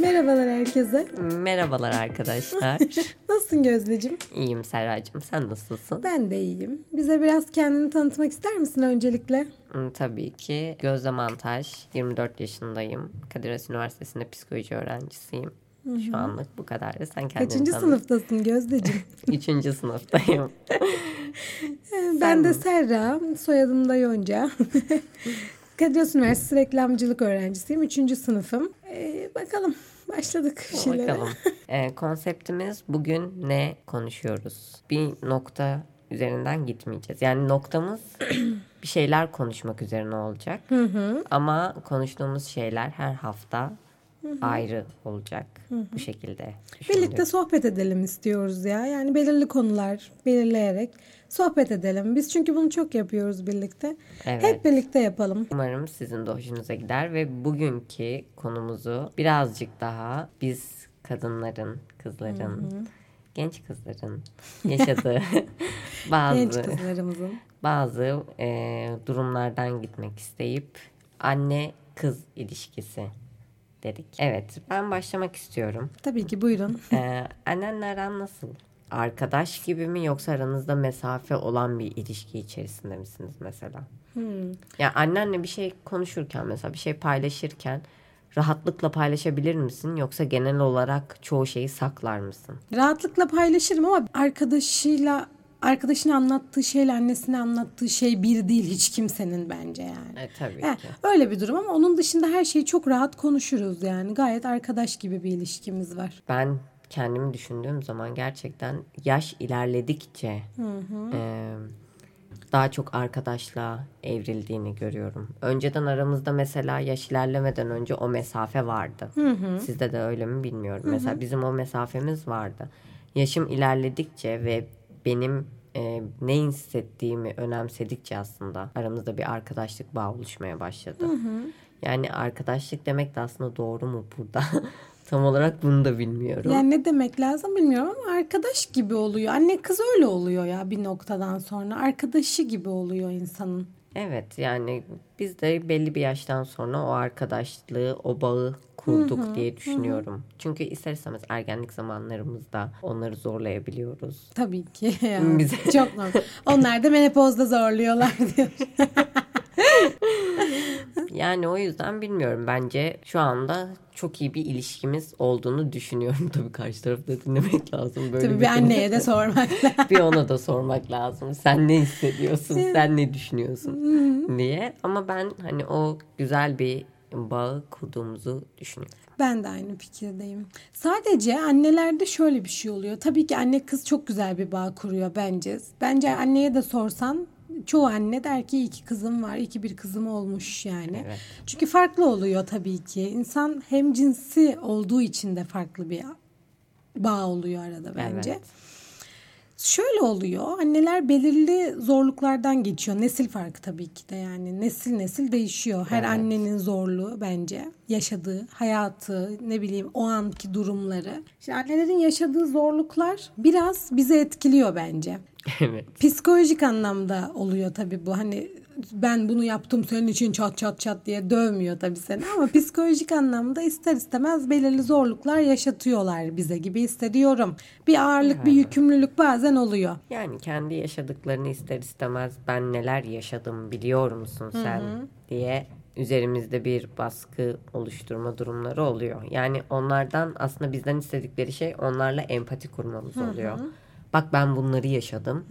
Merhabalar herkese. Merhabalar arkadaşlar. Nasılsın Gözdeciğim? İyiyim Serracığım. Sen nasılsın? Ben de iyiyim. Bize biraz kendini tanıtmak ister misin öncelikle? Hmm, Tabii ki. Gözde Mantaj. 24 yaşındayım. Kadir Has Üniversitesi'nde psikoloji öğrencisiyim. Şu anlık bu kadar. Sen kendini Kaçıncı tanıt. sınıftasın Gözdeciğim? Üçüncü sınıftayım. ben de Serra, soyadım da Yonca. Kadir Has Üniversitesi reklamcılık öğrencisiyim. Üçüncü sınıfım. Ee, bakalım başladık şeylere. Bakalım. Ee, konseptimiz bugün ne konuşuyoruz? Bir nokta üzerinden gitmeyeceğiz. Yani noktamız bir şeyler konuşmak üzerine olacak. Ama konuştuğumuz şeyler her hafta ayrı olacak. Bu şekilde. Birlikte sohbet edelim istiyoruz ya. Yani belirli konular belirleyerek sohbet edelim. Biz çünkü bunu çok yapıyoruz birlikte. Evet. Hep birlikte yapalım. Umarım sizin de hoşunuza gider ve bugünkü konumuzu birazcık daha biz kadınların, kızların, genç kızların yaşadığı bazı Genç kızlarımızın. bazı e, durumlardan gitmek isteyip anne kız ilişkisi dedik. Evet, ben başlamak istiyorum. Tabii ki buyurun. Ee, annenle aran nasıl? Arkadaş gibi mi yoksa aranızda mesafe olan bir ilişki içerisinde misiniz mesela? Ya annenle bir şey konuşurken mesela bir şey paylaşırken rahatlıkla paylaşabilir misin yoksa genel olarak çoğu şeyi saklar mısın? Rahatlıkla paylaşırım ama arkadaşıyla arkadaşına anlattığı şeyle annesine anlattığı şey bir değil hiç kimsenin bence yani. E, tabii He, ki. öyle bir durum ama onun dışında her şeyi çok rahat konuşuruz yani. Gayet arkadaş gibi bir ilişkimiz var. Ben kendimi düşündüğüm zaman gerçekten yaş ilerledikçe e, daha çok arkadaşla evrildiğini görüyorum. Önceden aramızda mesela yaş ilerlemeden önce o mesafe vardı. Sizde de öyle mi bilmiyorum. Mesela bizim o mesafemiz vardı. Yaşım ilerledikçe ve benim e, ne hissettiğimi önemsedikçe aslında aramızda bir arkadaşlık bağı oluşmaya başladı. Yani arkadaşlık demek de aslında doğru mu burada? Tam olarak bunu da bilmiyorum. Yani ne demek lazım bilmiyorum ama arkadaş gibi oluyor. Anne kız öyle oluyor ya bir noktadan sonra. Arkadaşı gibi oluyor insanın. Evet yani biz de belli bir yaştan sonra o arkadaşlığı, o bağı kurduk diye düşünüyorum. Çünkü ister istemez ergenlik zamanlarımızda onları zorlayabiliyoruz. Tabii ki. ya. Bize- Çok normal. Onlar da menopozda zorluyorlar diyor. Yani o yüzden bilmiyorum. Bence şu anda çok iyi bir ilişkimiz olduğunu düşünüyorum. Tabii karşı tarafı da dinlemek lazım. Böyle Tabii bir anneye de sormak lazım. bir ona da sormak lazım. Sen ne hissediyorsun? Sen ne düşünüyorsun? diye. Ama ben hani o güzel bir bağı kurduğumuzu düşünüyorum. Ben de aynı fikirdeyim. Sadece annelerde şöyle bir şey oluyor. Tabii ki anne kız çok güzel bir bağ kuruyor bence. Bence anneye de sorsan çoğu anne der ki iki kızım var, iki bir kızım olmuş yani. Evet. Çünkü farklı oluyor tabii ki. İnsan hem cinsi olduğu için de farklı bir bağ oluyor arada bence. Evet. Şöyle oluyor. Anneler belirli zorluklardan geçiyor. Nesil farkı tabii ki de yani. Nesil nesil değişiyor. Her Evet. annenin zorluğu bence. Yaşadığı hayatı, ne bileyim o anki durumları. Şimdi annelerin yaşadığı zorluklar biraz bizi etkiliyor bence. evet. Psikolojik anlamda oluyor tabii bu. Hani ben bunu yaptım senin için çat çat çat diye dövmüyor tabii seni ama psikolojik anlamda ister istemez belirli zorluklar yaşatıyorlar bize gibi hissediyorum. Bir ağırlık, bir yükümlülük bazen oluyor. Yani kendi yaşadıklarını ister istemez ben neler yaşadım biliyor musun sen diye üzerimizde bir baskı oluşturma durumları oluyor. Yani onlardan aslında bizden istedikleri şey onlarla empati kurmamız oluyor. Bak ben bunları yaşadım.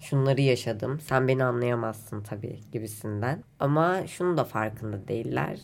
Şunları yaşadım. Sen beni anlayamazsın tabii gibisinden. Ama şunu da farkında değiller.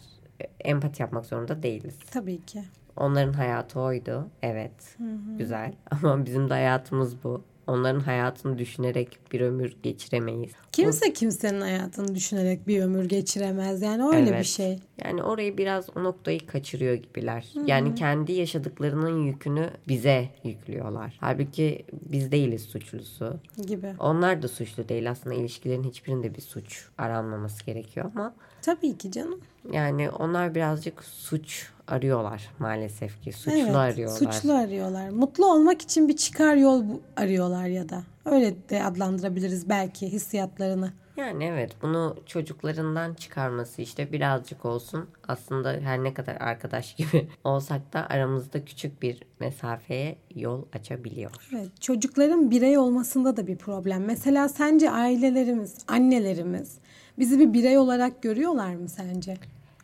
Empati yapmak zorunda değiliz. Tabii ki. Onların hayatı oydu. Evet. Güzel. Ama bizim de hayatımız bu. Onların hayatını düşünerek bir ömür geçiremeyiz. Kimse kimsenin hayatını düşünerek bir ömür geçiremez. Yani öyle bir Evet. şey. Yani orayı biraz o noktayı kaçırıyor gibiler. Yani kendi yaşadıklarının yükünü bize yüklüyorlar. Halbuki biz değiliz suçlusu. gibi. Onlar da suçlu değil. Aslında ilişkilerin hiçbirinde bir suç aranmaması gerekiyor ama Tabii ki canım. yani onlar birazcık suç arıyorlar maalesef ki. Suçlu evet, arıyorlar. Suçlu arıyorlar. Mutlu olmak için bir çıkar yol arıyorlar ya da. Öyle de adlandırabiliriz belki hissiyatlarını. Yani evet bunu çocuklarından çıkarması işte birazcık olsun aslında her ne kadar arkadaş gibi olsak da aramızda küçük bir mesafeye yol açabiliyor. Evet, çocukların birey olmasında da bir problem. Mesela sence ailelerimiz, annelerimiz bizi bir birey olarak görüyorlar mı sence?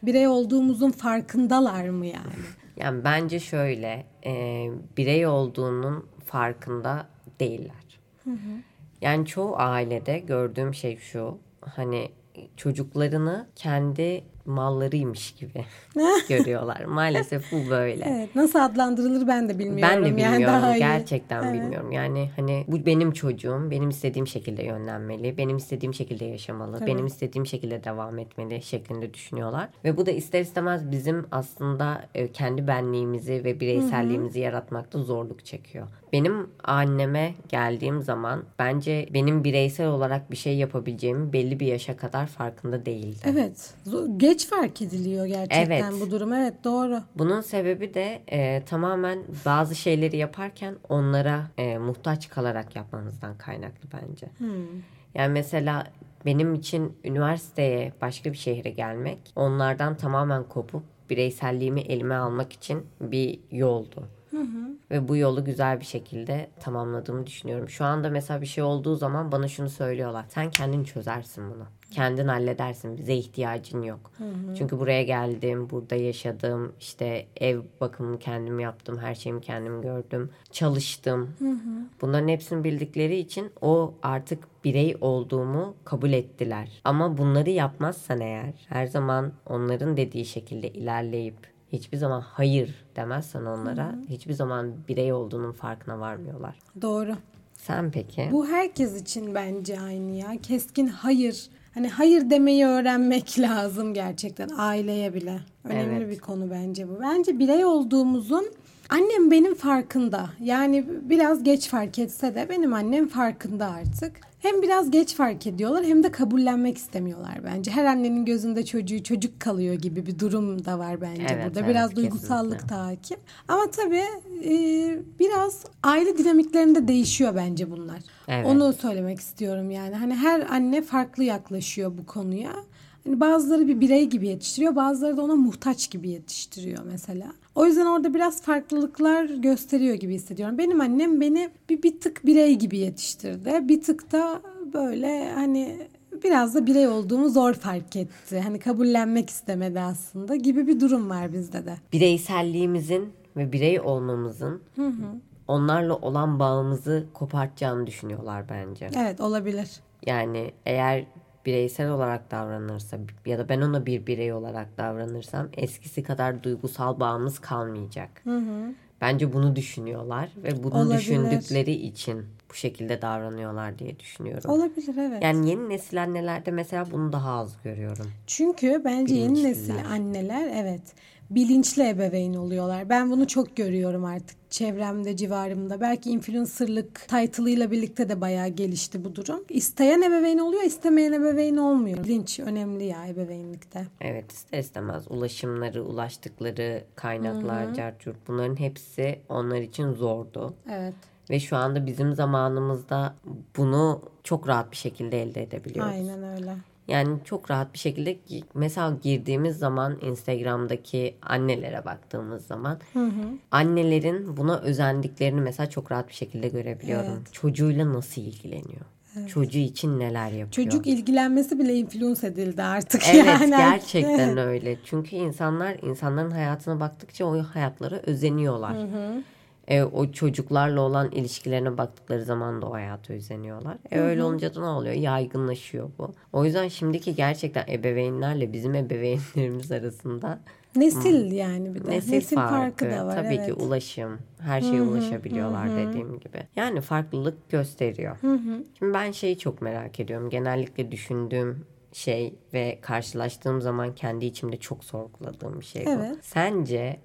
Birey olduğumuzun farkındalar mı yani? Yani bence şöyle e, birey olduğunun farkında değiller. Hı hı. Yani çoğu ailede gördüğüm şey şu hani çocuklarını kendi mallarıymış gibi görüyorlar. Maalesef bu böyle. Evet, nasıl adlandırılır ben de bilmiyorum. Ben de bilmiyorum. Yani daha Gerçekten iyi. bilmiyorum. Yani hani bu benim çocuğum. Benim istediğim şekilde yönlenmeli. Benim istediğim şekilde yaşamalı. Tabii. Benim istediğim şekilde devam etmeli şeklinde düşünüyorlar. Ve bu da ister istemez bizim aslında e, kendi benliğimizi ve bireyselliğimizi Hı-hı. yaratmakta zorluk çekiyor. Benim anneme geldiğim zaman bence benim bireysel olarak bir şey yapabileceğimi belli bir yaşa kadar farkında değildi. Evet. Geç fark ediliyor gerçekten evet. bu durum. Evet doğru. Bunun sebebi de e, tamamen bazı şeyleri yaparken onlara e, muhtaç kalarak yapmanızdan kaynaklı bence. Hmm. Yani mesela benim için üniversiteye başka bir şehre gelmek onlardan tamamen kopup bireyselliğimi elime almak için bir yoldu. Hı hı. Ve bu yolu güzel bir şekilde tamamladığımı düşünüyorum. Şu anda mesela bir şey olduğu zaman bana şunu söylüyorlar. Sen kendin çözersin bunu. Kendin halledersin. Bize ihtiyacın yok. Hı hı. Çünkü buraya geldim, burada yaşadım. işte ev bakımını kendim yaptım. Her şeyimi kendim gördüm. Çalıştım. Hı hı. Bunların hepsini bildikleri için o artık birey olduğumu kabul ettiler. Ama bunları yapmazsan eğer her zaman onların dediği şekilde ilerleyip hiçbir zaman hayır demezsen onlara Hı-hı. hiçbir zaman birey olduğunun farkına varmıyorlar. Doğru. Sen peki? Bu herkes için bence aynı ya. Keskin hayır. Hani hayır demeyi öğrenmek lazım gerçekten aileye bile. Önemli evet. bir konu bence bu. Bence birey olduğumuzun annem benim farkında. Yani biraz geç fark etse de benim annem farkında artık hem biraz geç fark ediyorlar hem de kabullenmek istemiyorlar bence. Her annenin gözünde çocuğu çocuk kalıyor gibi bir durum da var bence evet, burada. Biraz evet, duygusallık da hakim. Ama tabii e, biraz aile dinamiklerinde değişiyor bence bunlar. Evet. Onu söylemek istiyorum yani. Hani her anne farklı yaklaşıyor bu konuya. Hani bazıları bir birey gibi yetiştiriyor, bazıları da ona muhtaç gibi yetiştiriyor mesela. O yüzden orada biraz farklılıklar gösteriyor gibi hissediyorum. Benim annem beni bir, bir tık birey gibi yetiştirdi. Bir tık da böyle hani biraz da birey olduğumu zor fark etti. Hani kabullenmek istemedi aslında gibi bir durum var bizde de. Bireyselliğimizin ve birey olmamızın hı hı. onlarla olan bağımızı kopartacağını düşünüyorlar bence. Evet olabilir. Yani eğer bireysel olarak davranırsa ya da ben ona bir birey olarak davranırsam eskisi kadar duygusal bağımız kalmayacak. Hı hı. Bence bunu düşünüyorlar ve bunu Olabilir. düşündükleri için bu şekilde davranıyorlar diye düşünüyorum. Olabilir evet. Yani yeni nesil annelerde mesela bunu daha az görüyorum. Çünkü bence yeni nesil anneler evet bilinçli ebeveyn oluyorlar. Ben bunu çok görüyorum artık çevremde, civarımda. Belki influencerlık title'ıyla birlikte de bayağı gelişti bu durum. İsteyen ebeveyn oluyor, istemeyen ebeveyn olmuyor. Bilinç önemli ya ebeveynlikte. Evet ister istemez ulaşımları, ulaştıkları kaynaklar, carcurt bunların hepsi onlar için zordu. Evet. Ve şu anda bizim zamanımızda bunu çok rahat bir şekilde elde edebiliyoruz. Aynen öyle. Yani çok rahat bir şekilde mesela girdiğimiz zaman Instagram'daki annelere baktığımız zaman hı hı. annelerin buna özendiklerini mesela çok rahat bir şekilde görebiliyorum. Evet. Çocuğuyla nasıl ilgileniyor? Evet. Çocuğu için neler yapıyor? Çocuk ilgilenmesi bile influence edildi artık evet, yani. gerçekten öyle. Çünkü insanlar insanların hayatına baktıkça o hayatlara özeniyorlar. Hı hı e, o çocuklarla olan ilişkilerine baktıkları zaman da o hayata özeniyorlar. E, Hı-hı. öyle olunca da ne oluyor? Yaygınlaşıyor bu. O yüzden şimdiki gerçekten ebeveynlerle bizim ebeveynlerimiz arasında Nesil yani bir de. Nesil, Nesil farkı, farkı da var. Tabii evet. ki ulaşım. Her şeye Hı-hı. ulaşabiliyorlar Hı-hı. dediğim gibi. Yani farklılık gösteriyor. Hı-hı. Şimdi ben şeyi çok merak ediyorum. Genellikle düşündüğüm şey ve karşılaştığım zaman kendi içimde çok sorguladığım bir şey bu. Evet. Sence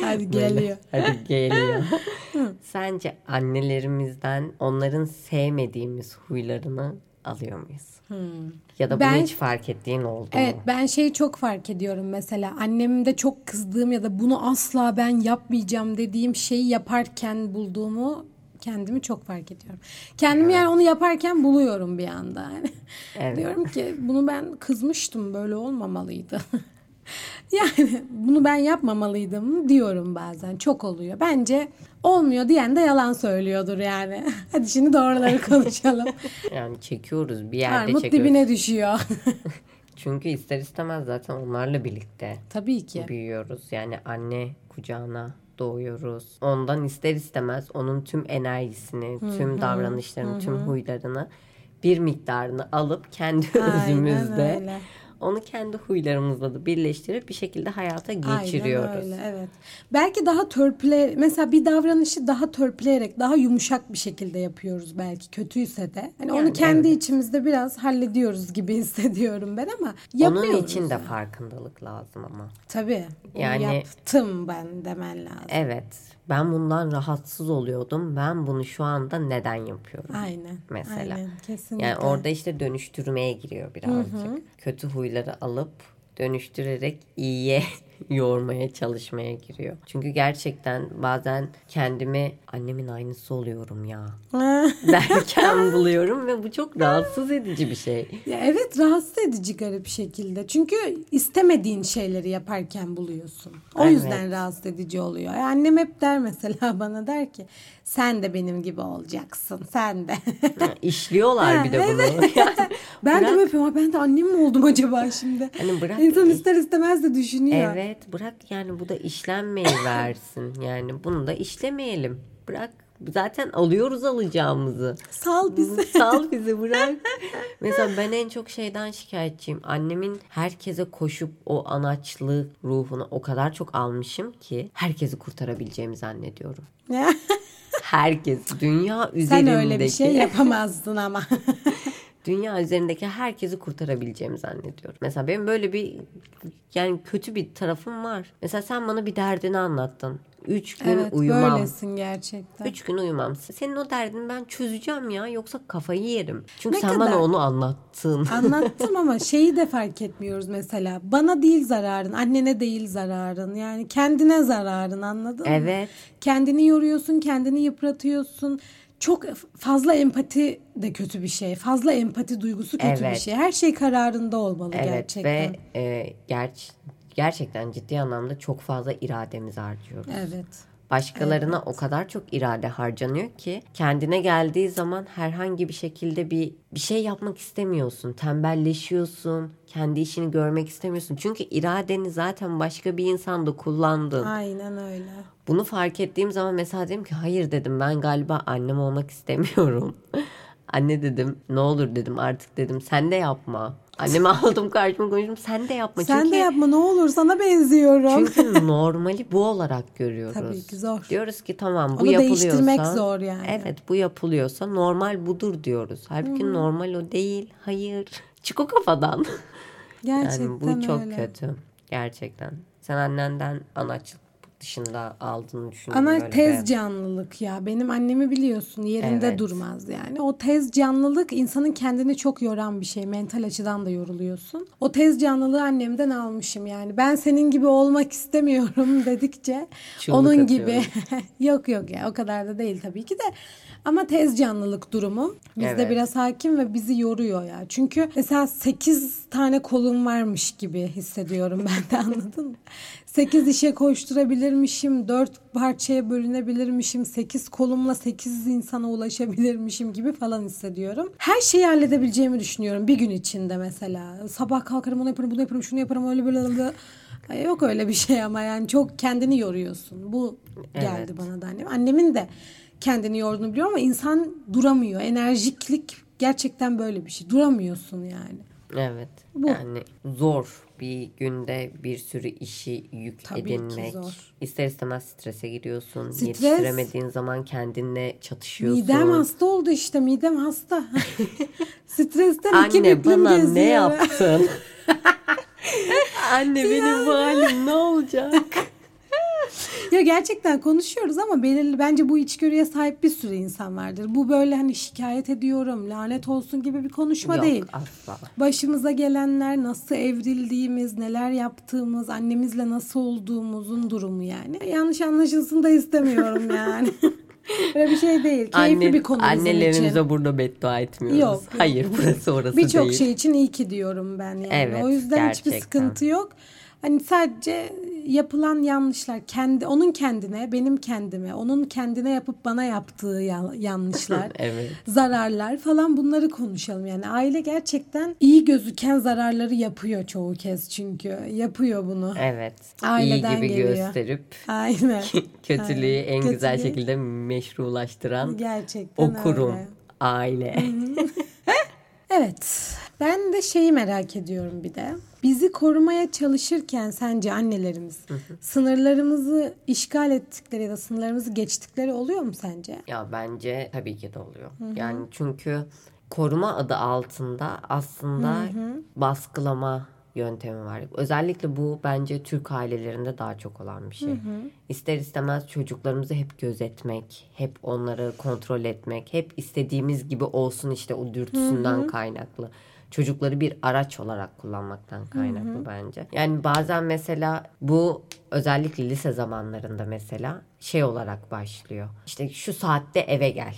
hadi geliyor. hadi geliyor. Sence annelerimizden onların sevmediğimiz huylarını alıyor muyuz? Hmm. Ya da bunu ben, hiç fark ettiğin oldu evet, mu? Evet ben şeyi çok fark ediyorum mesela annemde çok kızdığım ya da bunu asla ben yapmayacağım dediğim şeyi yaparken bulduğumu Kendimi çok fark ediyorum. Kendimi yani onu yaparken buluyorum bir anda. Yani. Evet. Diyorum ki bunu ben kızmıştım böyle olmamalıydı. yani bunu ben yapmamalıydım diyorum bazen. Çok oluyor. Bence olmuyor diyen de yalan söylüyordur yani. Hadi şimdi doğruları konuşalım. Yani çekiyoruz bir yerde Armut çekiyoruz. dibine düşüyor. Çünkü ister istemez zaten onlarla birlikte Tabii ki. büyüyoruz. Yani anne kucağına doğuyoruz. Ondan ister istemez onun tüm enerjisini, tüm davranışlarını, tüm huylarını bir miktarını alıp kendi Aynen özümüzde öyle. Onu kendi huylarımızla da birleştirip bir şekilde hayata geçiriyoruz. Aynen öyle evet. Belki daha törpüle mesela bir davranışı daha törpüleyerek daha yumuşak bir şekilde yapıyoruz belki kötüyse de. Hani onu Yani kendi evet. içimizde biraz hallediyoruz gibi hissediyorum ben ama Onun yapıyoruz. için de farkındalık lazım ama. Tabii. Onu Yani- yaptım ben demen lazım. Evet, ben bundan rahatsız oluyordum. Ben bunu şu anda neden yapıyorum? Aynen. Mesela. Aynen. Kesinlikle. Yani orada işte dönüştürmeye giriyor birazcık. Kötü huyları alıp dönüştürerek iyiye yoğurmaya çalışmaya giriyor. Çünkü gerçekten bazen kendimi annemin aynısı oluyorum ya derken buluyorum ve bu çok rahatsız edici bir şey. Ya evet rahatsız edici garip bir şekilde. Çünkü istemediğin şeyleri yaparken buluyorsun. O Evet. yüzden rahatsız edici oluyor. Ya Annem hep der mesela bana der ki sen de benim gibi olacaksın. Sen de. Ha, İşliyorlar bir de bunu. Yani ben bırak- de yapıyorum. "Aa, Ben de annem mi oldum acaba şimdi? Hani bırak- İnsan ister istemez de düşünüyor. Evet bırak yani bu da işlenmeyi versin. Yani bunu da işlemeyelim. Bırak zaten alıyoruz alacağımızı. Sal bizi. Sal bizi bırak. Mesela ben en çok şeyden şikayetçiyim. Annemin herkese koşup o anaçlık ruhunu o kadar çok almışım ki herkesi kurtarabileceğimi zannediyorum. Herkes dünya üzerindeki Sen öyle bir şey yapamazdın ama. Dünya üzerindeki herkesi kurtarabileceğimi zannediyorum. Mesela benim böyle bir yani kötü bir tarafım var. Mesela sen bana bir derdini anlattın. Üç gün evet uyumam. böylesin gerçekten. Üç gün uyumam. Senin o derdini ben çözeceğim ya. Yoksa kafayı yerim. Çünkü Ne sen kadar- bana onu anlattın. Anlattım ama şeyi de fark etmiyoruz mesela. Bana değil zararın, annene değil zararın. Yani kendine zararın anladın mı? Evet. Kendini yoruyorsun, kendini yıpratıyorsun. Çok fazla empati de kötü bir şey. Fazla empati duygusu kötü bir Evet. şey. Her şey kararında olmalı Evet gerçekten. ve e, ger- gerçekten ciddi anlamda çok fazla irademizi harcıyoruz. Evet. Başkalarına o kadar çok irade harcanıyor ki kendine geldiği zaman herhangi bir şekilde bir bir şey yapmak istemiyorsun. Tembelleşiyorsun. Kendi işini görmek istemiyorsun. Çünkü iradeni zaten başka bir insanda kullandın. Aynen öyle. Bunu fark ettiğim zaman mesela dedim ki hayır dedim ben galiba annem olmak istemiyorum. Anne dedim ne olur dedim artık dedim sen de yapma. Annemi aldım karşıma konuştum sen de yapma. Sen çünkü, de yapma ne olur sana benziyorum. Çünkü normali bu olarak görüyoruz. Tabii ki zor. Diyoruz ki tamam bu Onu yapılıyorsa. değiştirmek zor yani. Evet bu yapılıyorsa normal budur diyoruz. Halbuki normal o değil. Hayır. Çık o kafadan. Gerçekten yani bu çok öyle. kötü. Gerçekten. Sen annenden anaçlık dışında aldığını düşünüyorum. Öyle tez bir- canlılık ya. Benim annemi biliyorsun yerinde Evet. durmaz yani. O tez canlılık insanın kendini çok yoran bir şey. Mental açıdan da yoruluyorsun. O tez canlılığı annemden almışım yani. Ben senin gibi olmak istemiyorum dedikçe Çığlık onun gibi. yok yok ya o kadar da değil tabii ki de. Ama tez canlılık durumu bizde Evet. biraz hakim ve bizi yoruyor ya. Çünkü mesela 8 tane kolum varmış gibi hissediyorum ben de anladın mı? 8 işe koşturabilirmişim, 4 parçaya bölünebilirmişim, 8 kolumla 8 insana ulaşabilirmişim gibi falan hissediyorum. Her şeyi halledebileceğimi düşünüyorum bir gün içinde mesela. Sabah kalkarım onu yaparım, bunu yaparım, şunu yaparım, öyle böyle. böyle. Ay, Yok öyle bir şey ama yani çok kendini yoruyorsun. Bu geldi Evet. bana da annem. Annemin de kendini yorduğunu biliyorum ama insan duramıyor. Enerjiklik gerçekten böyle bir şey. Duramıyorsun yani. Evet. Bu. Yani zor bir günde bir sürü işi yük Tabii ki edinmek. zor. İster istemez strese giriyorsun. Stres. Yetiştiremediğin zaman kendinle çatışıyorsun. Midem hasta oldu işte. Midem hasta. Stresten iki Anne büklüm bana geziyor. ne yaptın? Anne benim bu halim ne olacak? Ya gerçekten konuşuyoruz ama belirli bence bu içgörüye sahip bir sürü insan vardır. Bu böyle hani şikayet ediyorum, lanet olsun gibi bir konuşma Yok değil. asla. Başımıza gelenler, nasıl evrildiğimiz, neler yaptığımız, annemizle nasıl olduğumuzun durumu yani. Yanlış anlaşılsın da istemiyorum yani. Öyle bir şey değil. Keyifli Anne, bir konu annelerimize için. burada beddua etmiyoruz. Yok. Hayır burası orası Birçok değil. şey için iyi ki diyorum ben yani. Evet, o yüzden hiçbir gerçekten. sıkıntı yok. Hani sadece yapılan yanlışlar kendi onun kendine, benim kendime, onun kendine yapıp bana yaptığı ya- yanlışlar, Evet. zararlar falan bunları konuşalım. Yani aile gerçekten iyi gözüken zararları yapıyor çoğu kez çünkü. Yapıyor bunu. Evet. Aileden İyi gibi geliyor. gösterip Aynen. kötülüğü en Kötülüğü- güzel şekilde meşrulaştıran Gerçekten o kurum, öyle. aile. Evet. Ben de şeyi merak ediyorum bir de. Bizi korumaya çalışırken sence annelerimiz sınırlarımızı işgal ettikleri ya da sınırlarımızı geçtikleri oluyor mu sence? Ya bence tabii ki de oluyor. Yani çünkü koruma adı altında aslında baskılama yöntemi var. Özellikle bu bence Türk ailelerinde daha çok olan bir şey. İster istemez çocuklarımızı hep gözetmek, hep onları kontrol etmek, hep istediğimiz gibi olsun işte o dürtüsünden kaynaklı. Çocukları bir araç olarak kullanmaktan kaynaklı bence. Yani bazen mesela bu özellikle lise zamanlarında mesela şey olarak başlıyor. İşte şu saatte eve gel.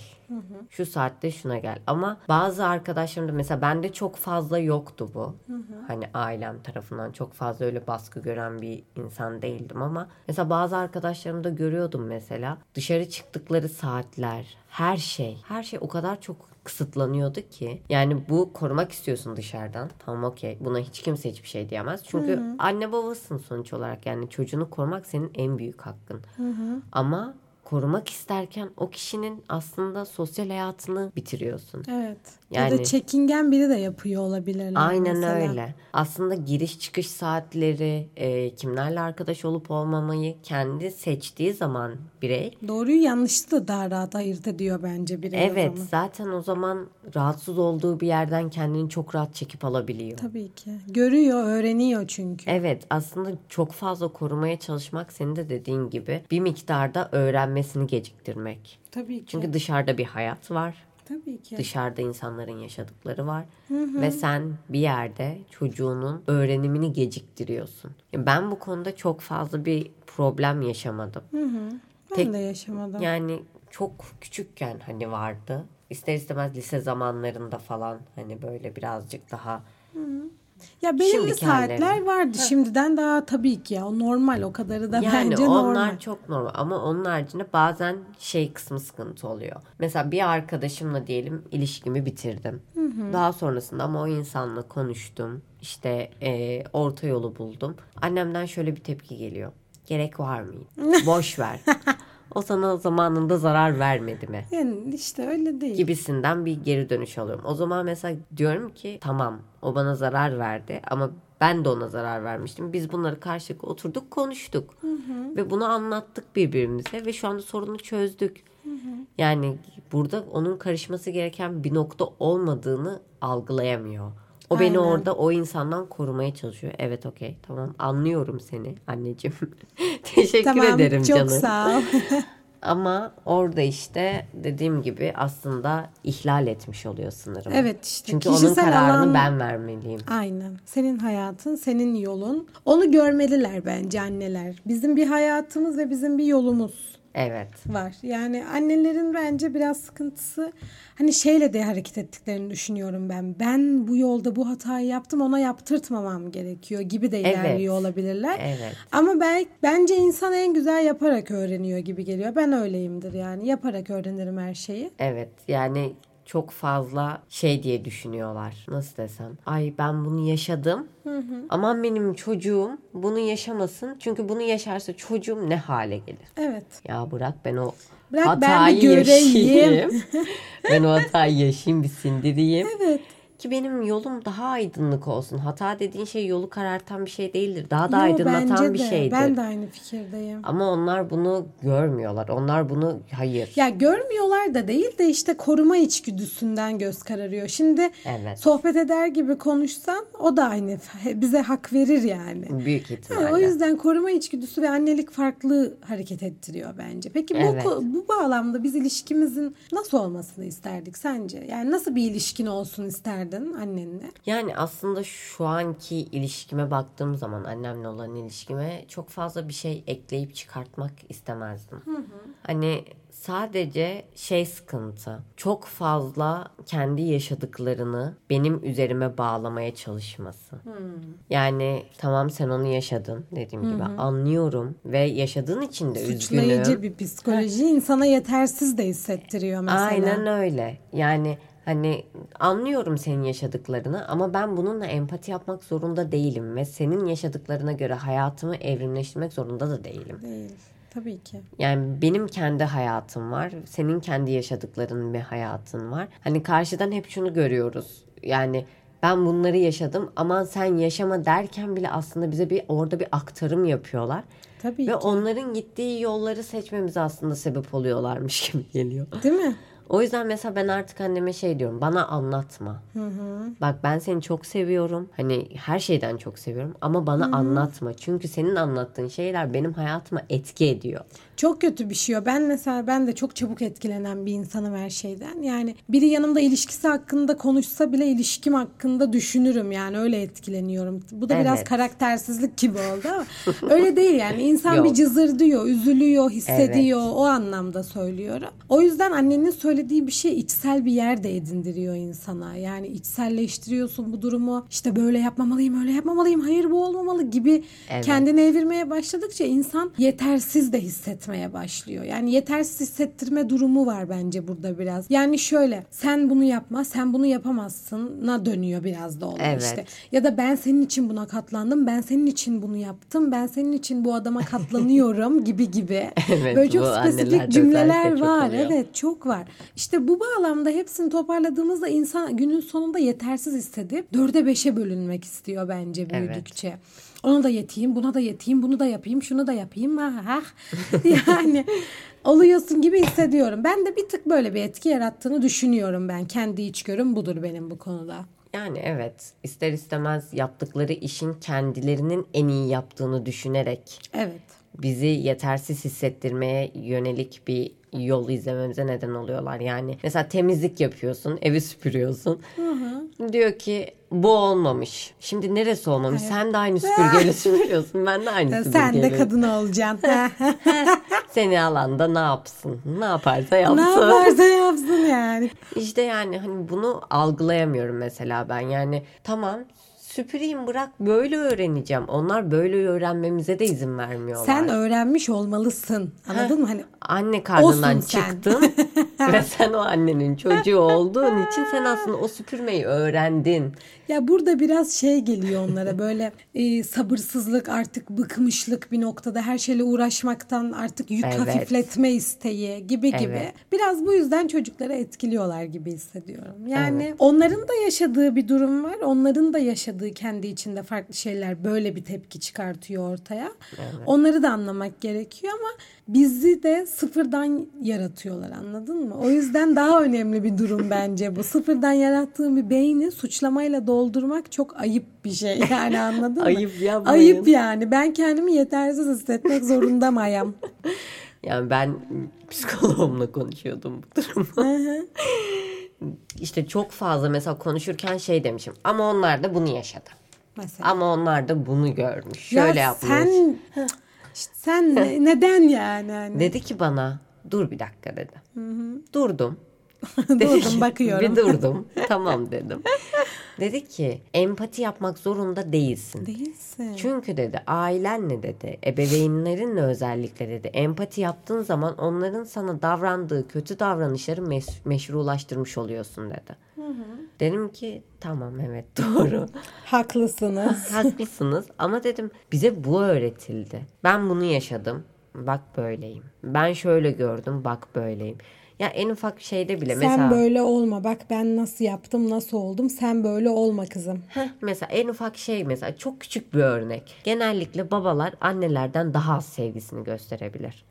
Şu saatte şuna gel. Ama bazı arkadaşlarım da mesela bende çok fazla yoktu bu. Hani ailem tarafından çok fazla öyle baskı gören bir insan değildim ama mesela bazı arkadaşlarımda görüyordum mesela dışarı çıktıkları saatler, her şey, her şey o kadar çok kısıtlanıyordu ki. Yani bu korumak istiyorsun dışarıdan. Tamam okey. Buna hiç kimse hiçbir şey diyemez. Çünkü anne babasın sonuç olarak. Yani çocuğunu korumak senin en büyük hakkın. Ama korumak isterken o kişinin aslında sosyal hayatını bitiriyorsun. Evet. Ya da Yani- çekingen biri de yapıyor olabilirler. Aynen mesela. öyle. Aslında giriş çıkış saatleri, e, kimlerle arkadaş olup olmamayı kendi seçtiği zaman birey Doğruyu yanlışı da daha rahat ayırt ediyor bence birey o Evet zaman. zaten o zaman rahatsız olduğu bir yerden kendini çok rahat çekip alabiliyor. Tabii ki. Görüyor, öğreniyor çünkü. Evet aslında çok fazla korumaya çalışmak senin de dediğin gibi bir miktarda öğrenmesini geciktirmek. Tabii ki. Çünkü dışarıda bir hayat var. Tabii ki. Dışarıda insanların yaşadıkları var. Ve sen bir yerde çocuğunun öğrenimini geciktiriyorsun. Ben bu konuda çok fazla bir problem yaşamadım. ben tek- de yaşamadım. Yani çok küçükken hani vardı. İster istemez lise zamanlarında falan hani böyle birazcık daha Ya belirli Şimdiki saatler halleri. vardı. Şimdiden daha tabii ki ya. O normal o kadarı da yani bence onlar normal. çok normal ama onun haricinde bazen şey kısmı sıkıntı oluyor. Mesela bir arkadaşımla diyelim ilişkimi bitirdim. Daha sonrasında ama o insanla konuştum. İşte e, orta yolu buldum. Annemden şöyle bir tepki geliyor. Gerek var mıydı? Boş ver. O sana zamanında zarar vermedi mi? Yani işte öyle değil. gibisinden bir geri dönüş alıyorum. O zaman mesela diyorum ki tamam o bana zarar verdi ama ben de ona zarar vermiştim. Biz bunları karşılıklı oturduk konuştuk. Ve bunu anlattık birbirimize ve şu anda sorunu çözdük. Yani burada onun karışması gereken bir nokta olmadığını algılayamıyor. O beni Aynen. orada o insandan korumaya çalışıyor. Evet okey tamam anlıyorum seni anneciğim. Teşekkür tamam ederim çok canım. sağ ol. Ama orada işte dediğim gibi aslında ihlal etmiş oluyor sınırımı. Evet işte Çünkü onun kararını alan- ben vermeliyim. Aynen. Senin hayatın, senin yolun. Onu görmeliler bence anneler. Bizim bir hayatımız ve bizim bir yolumuz Evet. var. Yani annelerin bence biraz sıkıntısı hani şeyle de hareket ettiklerini düşünüyorum ben. Ben bu yolda bu hatayı yaptım ona yaptırtmamam gerekiyor gibi de Evet. ilerliyor olabilirler. Evet. Ama ben, bence insan en güzel yaparak öğreniyor gibi geliyor. Ben öyleyimdir yani. Yaparak öğrenirim her şeyi. Evet. Yani çok fazla şey diye düşünüyorlar. Nasıl desem? Ay ben bunu yaşadım. Aman benim çocuğum bunu yaşamasın. Çünkü bunu yaşarsa çocuğum ne hale gelir? Evet. Ya bırak ben o Bırak ben hatayı göreyim. yaşayayım. ben o hatayı yaşayayım bir sindireyim. Evet. Ki benim yolum daha aydınlık olsun. Hata dediğin şey yolu karartan bir şey değildir. Daha da Yo, aydınlatan bence bir de. şeydir. Ben de aynı fikirdeyim. Ama onlar bunu görmüyorlar. Onlar bunu hayır. Ya görmüyorlar da değil de işte koruma içgüdüsünden göz kararıyor. Şimdi Evet. sohbet eder gibi konuşsan o da aynı bize hak verir yani. Büyük ihtimalle. o yüzden koruma içgüdüsü ve annelik farklı hareket ettiriyor bence. Peki bu Evet. bu bağlamda biz ilişkimizin nasıl olmasını isterdik sence? Yani nasıl bir ilişkin olsun isterdin yapardın annenle? Yani aslında şu anki ilişkime baktığım zaman annemle olan ilişkime çok fazla bir şey ekleyip çıkartmak istemezdim. Hani sadece şey sıkıntı. Çok fazla kendi yaşadıklarını benim üzerime bağlamaya çalışması. Yani tamam sen onu yaşadın dediğim gibi anlıyorum ve yaşadığın için de üzgünüm. Suçlayıcı bir psikoloji insana yetersiz de hissettiriyor mesela. Aynen öyle. Yani hani anlıyorum senin yaşadıklarını ama ben bununla empati yapmak zorunda değilim ve senin yaşadıklarına göre hayatımı evrimleştirmek zorunda da değilim. Değil. Tabii ki. Yani benim kendi hayatım var. Senin kendi yaşadıkların bir hayatın var. Hani karşıdan hep şunu görüyoruz. Yani ben bunları yaşadım ama sen yaşama derken bile aslında bize bir orada bir aktarım yapıyorlar. Tabii Ve ki. onların gittiği yolları seçmemize aslında sebep oluyorlarmış gibi geliyor. Değil mi? O yüzden mesela ben artık anneme şey diyorum. Bana anlatma. Bak ben seni çok seviyorum. Hani her şeyden çok seviyorum. Ama bana anlatma. Çünkü senin anlattığın şeyler benim hayatıma etki ediyor. Çok kötü bir şey o. Ben mesela ben de çok çabuk etkilenen bir insanım her şeyden. Yani biri yanımda ilişkisi hakkında konuşsa bile ilişkim hakkında düşünürüm yani öyle etkileniyorum. Bu da biraz Evet. karaktersizlik gibi oldu ama öyle değil yani. İnsan Yok. bir cızır diyor, üzülüyor, hissediyor. O anlamda söylüyorum. O yüzden annenin söylediği bir şey içsel bir yer de edindiriyor insana. Yani içselleştiriyorsun bu durumu. İşte böyle yapmamalıyım, öyle yapmamalıyım, hayır bu olmamalı gibi Evet. kendini evirmeye başladıkça insan yetersiz de hissetmeye başlıyor. Yani yetersiz hissettirme durumu var bence burada biraz. Yani şöyle sen bunu yapma, sen bunu yapamazsın'a dönüyor biraz da olay Evet. işte. Ya da ben senin için buna katlandım, ben senin için bunu yaptım, ben senin için bu adama katlanıyorum gibi gibi. Evet, Böyle çok spesifik cümleler var. oluyor. Evet çok var. İşte bu bağlamda hepsini toparladığımızda insan günün sonunda yetersiz hissedip dörde beşe bölünmek istiyor bence büyüdükçe. Ona da yeteyim, buna da yeteyim, bunu da yapayım, şunu da yapayım. Ha, ha. yani oluyorsun gibi hissediyorum. Ben de bir tık böyle bir etki yarattığını düşünüyorum ben. Kendi içgörüm budur benim bu konuda. Yani evet ister istemez yaptıkları işin kendilerinin en iyi yaptığını düşünerek Evet. Bizi yetersiz hissettirmeye yönelik bir yol izlememize neden oluyorlar. Yani mesela temizlik yapıyorsun, evi süpürüyorsun. Diyor ki bu olmamış. Şimdi neresi olmamış? Sen de aynı süpürgeyle süpürüyorsun. Ben de aynı Sen de süpürgeyle. kadın olacaksın. Seni alanda ne yapsın? Ne yaparsa ne yapsın. yaparsa yapsın yani. İşte yani hani bunu algılayamıyorum mesela ben. Yani tamam süpüreyim bırak böyle öğreneceğim. Onlar böyle öğrenmemize de izin vermiyorlar. Sen öğrenmiş olmalısın. Anladın mı? Hani Anne karnından Olsun çıktın ve sen o annenin çocuğu olduğun için sen aslında o süpürmeyi öğrendin. Ya burada biraz şey geliyor onlara böyle e, sabırsızlık artık bıkmışlık bir noktada her şeyle uğraşmaktan artık yük Evet. hafifletme isteği gibi gibi. Evet. Biraz bu yüzden çocuklara etkiliyorlar gibi hissediyorum. Yani onların da yaşadığı bir durum var. Onların da yaşadığı kendi içinde farklı şeyler böyle bir tepki çıkartıyor ortaya. Onları da anlamak gerekiyor ama bizi de sıfırdan yaratıyorlar anladın mı? O yüzden daha önemli bir durum bence bu. Sıfırdan yarattığın bir beyni suçlamayla doldurmak çok ayıp bir şey yani anladın mı? Ayıp yapmayın. Ayıp yani. Ben kendimi yetersiz hissetmek zorunda mayam. Yani ben psikoloğumla konuşuyordum bu durumu. işte çok fazla mesela konuşurken şey demişim. Ama onlar da bunu yaşadı. Mesela. Ama onlar da bunu görmüş. Şöyle ya yapmış. Sen, İşte sen ne- neden yani? Hani? Dedi ki bana dur bir dakika dedi. Durdum. Dedi Durdum ki, bakıyorum. Bir durdum. tamam dedim. Dedi ki empati yapmak zorunda değilsin. Değilsin. Çünkü dedi ailenle dedi ebeveynlerinle özellikle dedi empati yaptığın zaman onların sana davrandığı kötü davranışları meş- meşrulaştırmış oluyorsun dedi. Dedim ki tamam evet doğru. Haklısınız. Haklısınız ama dedim bize bu öğretildi. Ben bunu yaşadım. Bak böyleyim. Ben şöyle gördüm. Bak böyleyim. Ya en ufak şeyde bile Sen mesela böyle olma. Bak ben nasıl yaptım, nasıl oldum. Sen böyle olma kızım. Heh, mesela en ufak şey mesela çok küçük bir örnek. Genellikle babalar annelerden daha az sevgisini gösterebilir.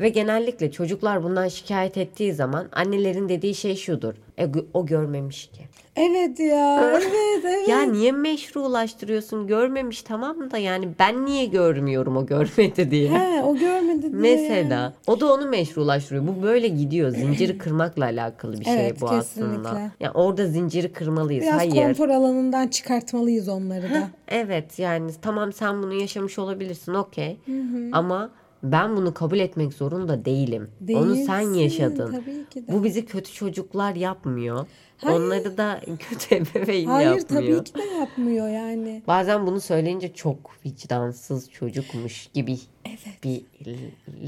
Ve genellikle çocuklar bundan şikayet ettiği zaman annelerin dediği şey şudur. E, o görmemiş ki. Evet ya. evet evet. Ya niye meşrulaştırıyorsun? Görmemiş tamam da yani ben niye görmüyorum o görmedi diye. He, o görmedi diye. Mesela o da onu meşrulaştırıyor. Bu böyle gidiyor. Zinciri kırmakla alakalı bir şey Evet, bu kesinlikle. aslında. Yani orada zinciri kırmalıyız. Biraz Hayır. konfor alanından çıkartmalıyız onları da. Evet yani tamam sen bunu yaşamış olabilirsin okey. Ama ben bunu kabul etmek zorunda değilim. Onu sen Değilsin, yaşadın. Bu bizi kötü çocuklar yapmıyor. Hayır. Onları da kötü ebeveyn Hayır yapmıyor. tabii ki de yapmıyor yani. Bazen bunu söyleyince çok vicdansız çocukmuş gibi bir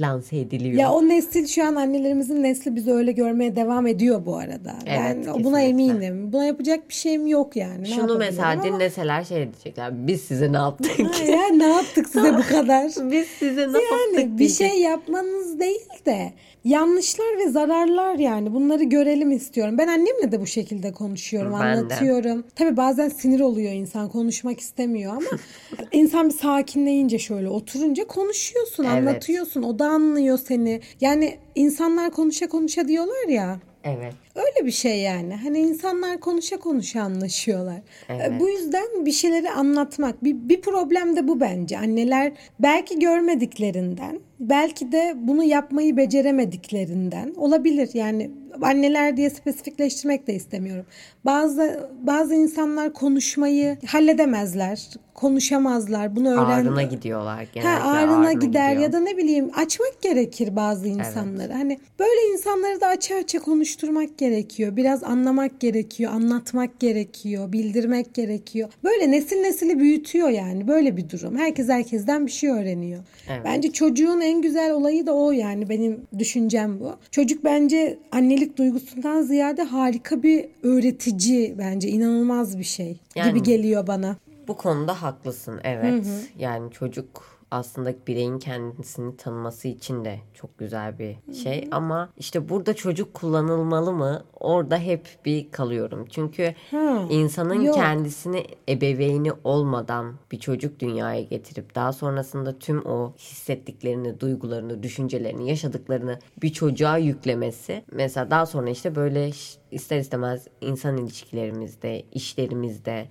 lanse ediliyor. Ya o nesil şu an annelerimizin nesli bizi öyle görmeye devam ediyor bu arada. ben Evet, buna kesinlikle. eminim. Buna yapacak bir şeyim yok yani. Ne Şunu mesela ama- dinleseler şey diyecekler. Biz size ne yaptık? Ha, ya ne yaptık size bu kadar? Biz size ne Yani yaptık bir diyecek. şey yapmanız değil de yanlışlar ve zararlar yani bunları görelim istiyorum. Ben annemle de bu şekilde konuşuyorum, Ben de. anlatıyorum. Tabii bazen sinir oluyor insan, konuşmak istemiyor ama insan bir sakinleyince şöyle oturunca konuşuyorsun, Evet. anlatıyorsun. O da anlıyor seni. Yani insanlar konuşa konuşa diyorlar ya. Evet. Öyle bir şey yani. Hani insanlar konuşa konuşa anlaşıyorlar. Evet. E, Bu yüzden bir şeyleri anlatmak. Bir, bir problem de bu bence. Anneler belki görmediklerinden, belki de bunu yapmayı beceremediklerinden olabilir. Yani anneler diye spesifikleştirmek de istemiyorum. Bazı bazı insanlar konuşmayı halledemezler, konuşamazlar. Bunu öğren Ağrına gidiyorlar genellikle. Ha, ağrına gider gidiyor. ya da ne bileyim açmak gerekir bazı insanları. Hani böyle insanları da açı açı konuşturmak gerekiyor. Biraz anlamak gerekiyor, anlatmak gerekiyor, bildirmek gerekiyor. Böyle nesil nesili büyütüyor yani böyle bir durum. Herkes herkesten bir şey öğreniyor. Evet. Bence çocuğun en güzel olayı da o yani benim düşüncem bu. Çocuk bence annelik duygusundan ziyade harika bir öğretici bence inanılmaz bir şey Yani- gibi geliyor bana. Bu konuda haklısın evet. Yani çocuk aslında bireyin kendisini tanıması için de çok güzel bir şey ama işte burada çocuk kullanılmalı mı? Orada hep bir kalıyorum. Çünkü Ha, insanın yok. kendisini ebeveyni olmadan bir çocuk dünyaya getirip daha sonrasında tüm o hissettiklerini, duygularını, düşüncelerini, yaşadıklarını bir çocuğa yüklemesi. Mesela daha sonra işte böyle ister istemez insan ilişkilerimizde, işlerimizde,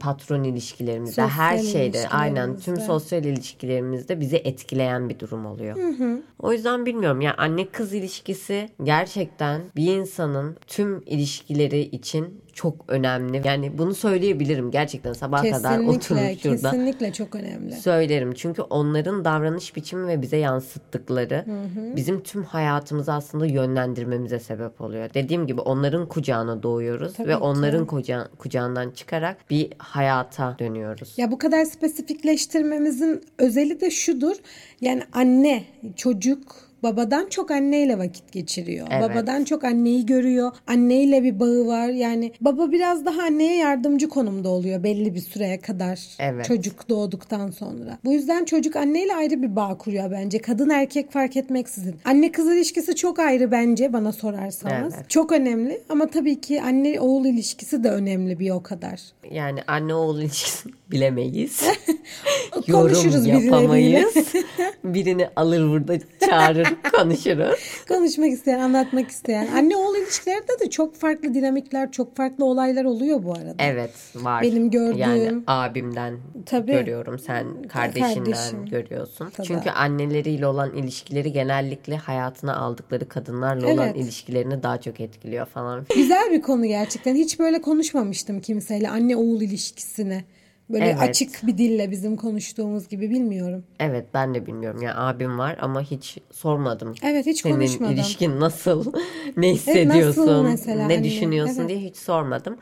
patron ilişkilerimizde, her Sosyal şeyde. Aynen tüm sosyal ilişkilerimizde bizi etkileyen bir durum oluyor. O yüzden bilmiyorum yani anne kız ilişkisi gerçekten bir insanın tüm ilişkileri için çok önemli. Yani bunu söyleyebilirim gerçekten sabah kadar oturup şurada kesinlikle çok önemli. söylerim. Çünkü onların davranış biçimi ve bize yansıttıkları bizim tüm hayatımızı aslında yönlendirmemize sebep oluyor. Dediğim gibi onların kucağına doğuyoruz Tabii ve ki. onların kuca- kucağından çıkarak bir hayata dönüyoruz. Ya bu kadar spesifikleştirmemizin özeli de şudur. Yani anne, çocuk babadan çok anneyle vakit geçiriyor. Evet. Babadan çok anneyi görüyor. Anneyle bir bağı var. Yani baba biraz daha anneye yardımcı konumda oluyor belli bir süreye kadar. Evet. Çocuk doğduktan sonra. Bu yüzden çocuk anneyle ayrı bir bağ kuruyor bence. Kadın erkek fark etmeksizin. Anne kız ilişkisi çok ayrı bence bana sorarsanız. Evet. Çok önemli ama tabii ki anne oğul ilişkisi de önemli bir o kadar. Yani anne oğul ilişkisini bilemeyiz. Yorum Konuşuruz yapamayız. Birini alır burada çağırır konuşuruz. Konuşmak isteyen, anlatmak isteyen. Anne oğul ilişkilerde de çok farklı dinamikler, çok farklı olaylar oluyor bu arada. Evet var. Benim gördüğüm- Yani abimden Tabii. görüyorum. Sen kardeşinden Kardeşim. görüyorsun. Tabii. Çünkü anneleriyle olan ilişkileri genellikle hayatına aldıkları kadınlarla olan Evet. ilişkilerini daha çok etkiliyor falan. Güzel bir konu gerçekten. Hiç böyle konuşmamıştım kimseyle anne oğul ilişkisini. Böyle Evet. açık bir dille bizim konuştuğumuz gibi bilmiyorum. Evet ben de bilmiyorum. Yani abim var ama hiç sormadım. Evet hiç Senin konuşmadım. ilişkin nasıl? ne hissediyorsun? mesela ne anne? düşünüyorsun Evet. diye hiç sormadım.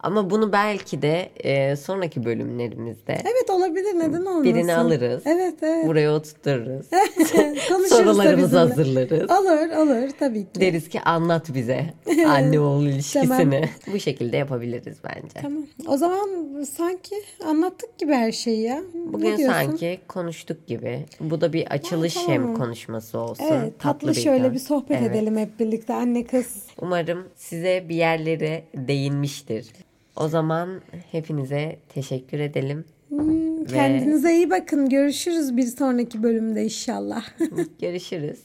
Ama bunu belki de e, sonraki bölümlerimizde Evet olabilir neden olmasın? birini alırız. Evet evet. Buraya oturturuz. Konuşuruz Sorularımızı bizimle. hazırlarız. Olur olur tabii ki. Deriz ki anlat bize anne oğul ilişkisini. Tamam. Bu şekilde yapabiliriz bence. Tamam. O zaman sanki anlattık gibi her şeyi ya. Bugün sanki konuştuk gibi. Bu da bir açılış tamam. hem konuşması olsun. Evet tatlı, şöyle gün. bir sohbet Evet. edelim hep birlikte anne kız. Umarım size bir yerlere değinmiştir. O zaman hepinize teşekkür edelim. Hmm, Ve- Kendinize iyi bakın. Görüşürüz bir sonraki bölümde inşallah. Görüşürüz.